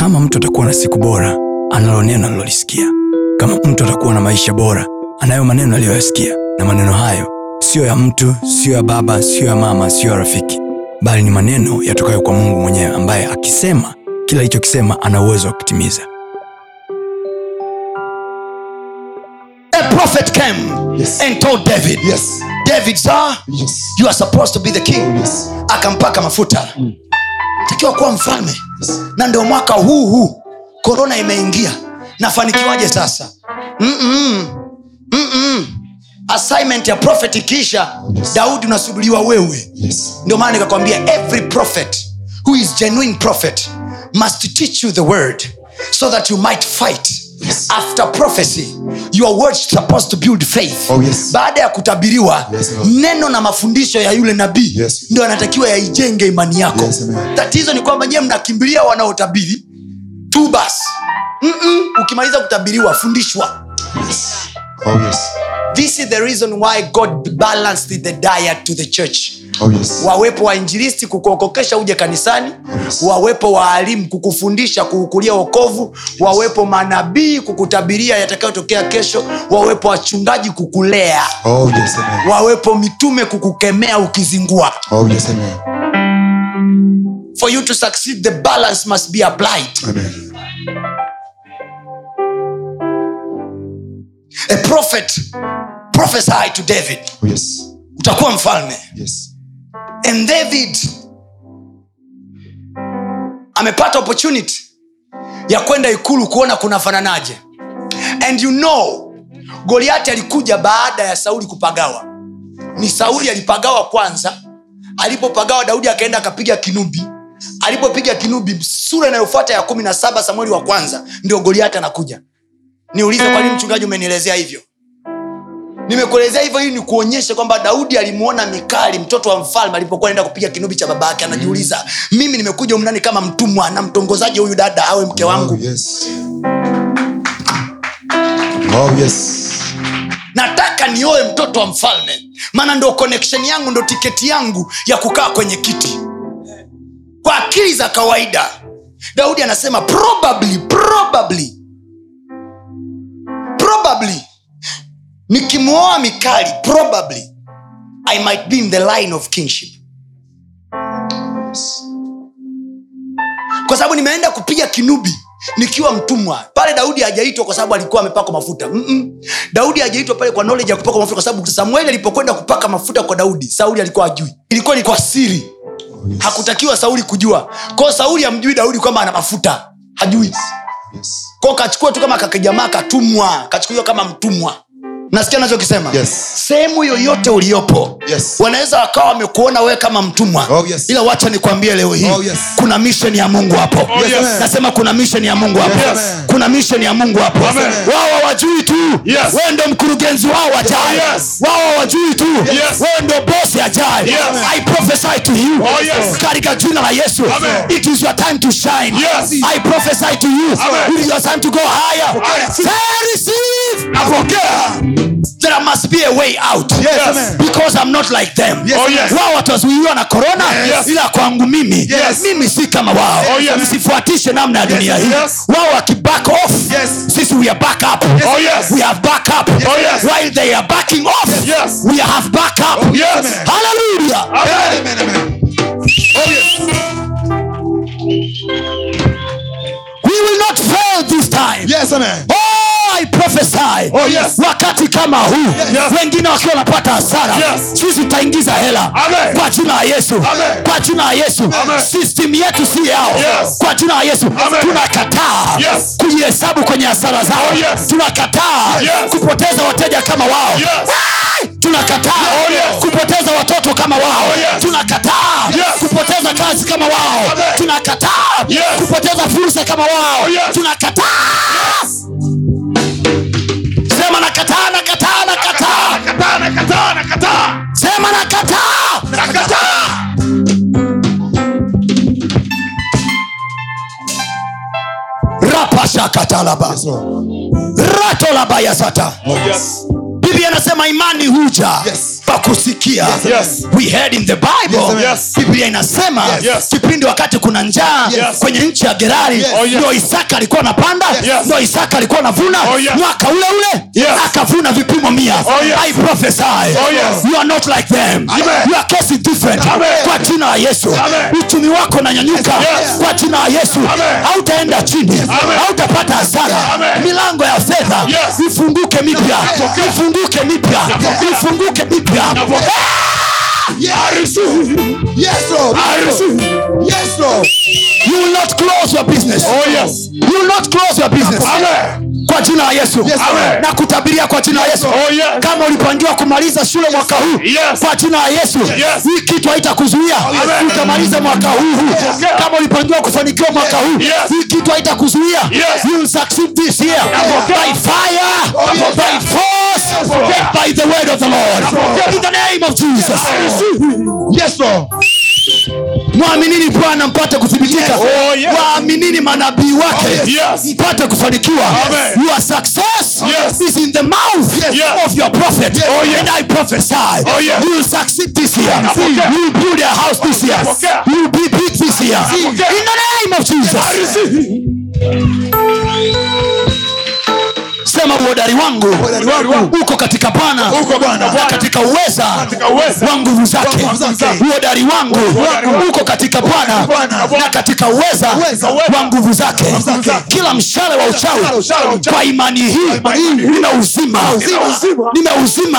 kama mtu atakuwa na siku bora analo neno alilolisikia kama mtu atakuwa na maisha bora anayo maneno aliyoyasikia na maneno hayo siyo ya mtu siyo ya baba siyo ya mama siyo ya rafiki bali ni maneno yatokayo kwa mungu mwenyewe ambaye akisema kila alichokisema ana uwezo wa kutimiza A prophet came Yes. and told David, Yes. David, sir, Yes. you are supposed to be the king. Yes. Akampaka mafuta. Takiwa kuwa mfalme. Na ndio mwaka huu huu korona imeingia. Nafanikiwaje sasa? Assignment ya prophet ikiisha. Daudi unasubuliwa wewe. Ndio maana nikakwambia every prophet who is genuine prophet must teach you the word so that you might fight. After prophecy your words supposed to build faith Oh, yes. baada ya kutabiriwa Yes, Lord. neno na mafundisho ya yule nabii Yes. ndio anatakiwa yaijenge imani yako Yes, amen. tatizo ni kwamba nyewe mnakimbilia wanaotabiri tu basi Mm-mm. ukimaliza kutabiriwa fundishwa Yes. Oh, yes. this is the reason why god balanced the diet to the church Oh, yes. wawepo wainjilisti kukuokokesha uje kanisani Yes. wawepo waalimu kukufundisha kuhukulia wokovu wawepo manabii kukutabiria yatakayotokea kesho wawepo wachungaji kukulea Oh, yes, amen. wawepo mitume kukukemea ukizingua Oh, yes, amen. for you to succeed the balance must be applied Amen. a prophet prophesy to david Oh, yes. utakuwa mfalme Yes. And david amepata opportunity ya kwenda ikulu kuona kunafananaje. And you know goliati alikuja baada ya sauli kupagawa. Ni sauli alipagawa kwanza. Alipopagawa daudi akaenda akapiga kinubi. Alipopiga kinubi sura inayofuata ya kumi na saba samueli wa kwanza ndio goliati anakuja. Niulize kwa nini mchungaji umenielezea hivyo nimekuelezea hivyo ili nikuonyeshe kwamba daudi alimwona mikali mtoto wa mfalme alipokuwa naenda kupiga kinubi cha baba yake anajiuliza mimi nimekuja umnani kama mtumwa na mtongozaji huyu dada awe mke wangu Oh, yes. Oh, yes. nataka nioe mtoto wa mfalme maana ndo connection yangu ndo tiketi yangu ya kukaa kwenye kiti kwa akili za kawaida daudi anasema probably probably nikimwoa mikali probably i might be in the line of kingship kwa sababu nimeenda kupiga kinubi nikiwa mtumwa. Pale daudi hajaitwa kwa sababu alikuwa amepakwa mafuta. Mm-mm. daudi hajaitwa pale kwa knowledge ya kupaka mafuta kwa sababu samueli alipokwenda kupaka mafuta kwa daudi sauli alikuwa ajui ilikuwa ni kwa siri. Yes. hakutakiwa sauli kujua. Kwao sauli amjui daudi kwamba ana mafuta. Hajui. Yes. kwao kachukua tu kama kakijamaa katumwa. Kachukuliwa kama mtumwa nasikia nachokisema Yes. sehemu yoyote uliopo Yes. wanaweza wakawa wamekuona wewe kama mtumwa Oh, yes. ila wacha nikwambie leo hii Oh, yes. kuna misheni ya mungu hapo Yes, amen. nasema kuna misheni ya mungu hapo Yes. kuna misheni ya mungu hapo wao hawajui tu Yes. wee ndo mkurugenzi wao ajaye Yes. wao hawajui tu Yes. wee ndo bosi ajaye Yes. i prophesy to you Oh, yes. katika jina la yesu Amen. it is your time to shine Yes. i prophesy to you Amen. it is your time to go higher I receive. Napokea there must be a way out Yes, yes. because i'm not like them Yes, Oh, yes. wao watazuiwa na korona Yes. ila kwangu mimi Yes. mimi si kama wao Oh, yes. msifuatishe namna ya dunia hii Yes. wao wakiback off Yes. sisi we are back up Oh, yes. we have back up Oh, yes. while they are backing off Yes. we have back up Yes. Hallelujah Amen. Amen, amen. Oh, yes. we will not fail this time Yes, amen. Oh, I prophesy. Oh, yes. wakati kama huu Yes. wengine wakiwa wanapata hasara Yes. sisi tutaingiza hela kwa jina ya yesu kwa jina ya yesu system yetu si yao Yes. kwa jina ya yesu tunakataa Yes. kujihesabu kwenye hasara zao Oh, yes. tunakataa Yes. kupoteza wateja kama wao Yes. Tunakataa Oh, yes. kupoteza watoto kama wao Oh, yes. tunakataa Yes. kupoteza kazi kama wao tunakataa Yes. kupoteza fursa kama wao Oh, yes. tunakataa sema nakataa Nakataa. rapashakatalaba ratolabayasata yes. biblia anasema imani huja Yes. Pa kusikia Yes. we heard in the bible Yes, biblia inasema Yes. kipindi wakati kuna njaa Yes. kwenye nchi ya gerari Yes. Oh, yes. ndio isaka alikuwa anapanda Yes. ndio isaka alikuwa anavuna Oh, yes. mwaka ule ule Yes. akavuna vipimo mia Oh, yes. i prophesy Oh, yes. you are not like them Amen. your case different Amen. kwa jina la yesu Amen. uchumi wako unanyanyuka Yes. kwa jina la yesu hautaenda chini Amen. hautapata hasara milango ya fedha Yes. ifunguke mipya ifunguke mipya ifunguke mipya Yes, Lord. you will not close your business. Oh, yes. you will not close your business. Amen. Kwa jina la yesu Yes, na kutabiria kwa jina la yesu Oh, yes. kama ulipangiwa kumaliza shule mwaka huu Yes. kwa jina la yesu Yes. hii kitu haitakuzuia yes. utamaliza mwaka huu huu Yes. kama ulipangiwa kufanikiwa mwaka huu Yes. hii kitu haitakuzuia Yes. you will succeed this year Napokea. by fire yes. by force Napokea. by the word of the lord in the name of jesus Yes, Lord. Mwaminini bwana mpate kuthibitika Oh, waaminini manabii wake Yes. mpate kufanikiwa Amen. your success Yes. is in the mouth Yes. of your prophet Oh, yes. and i prophesy Oh, yes. you will succeed this year Napokea. you will build a house this year Napokea. you will be big this year Napokea. in the name of jesus receive. sema uhodari wangu uko katika bwana na katika uweza wa nguvu zake. uhodari wangu uko katika bwana na katika uweza wa nguvu zake. kila mshale wa uchawi kwa imani hii nina uzima. Nina nimeuzima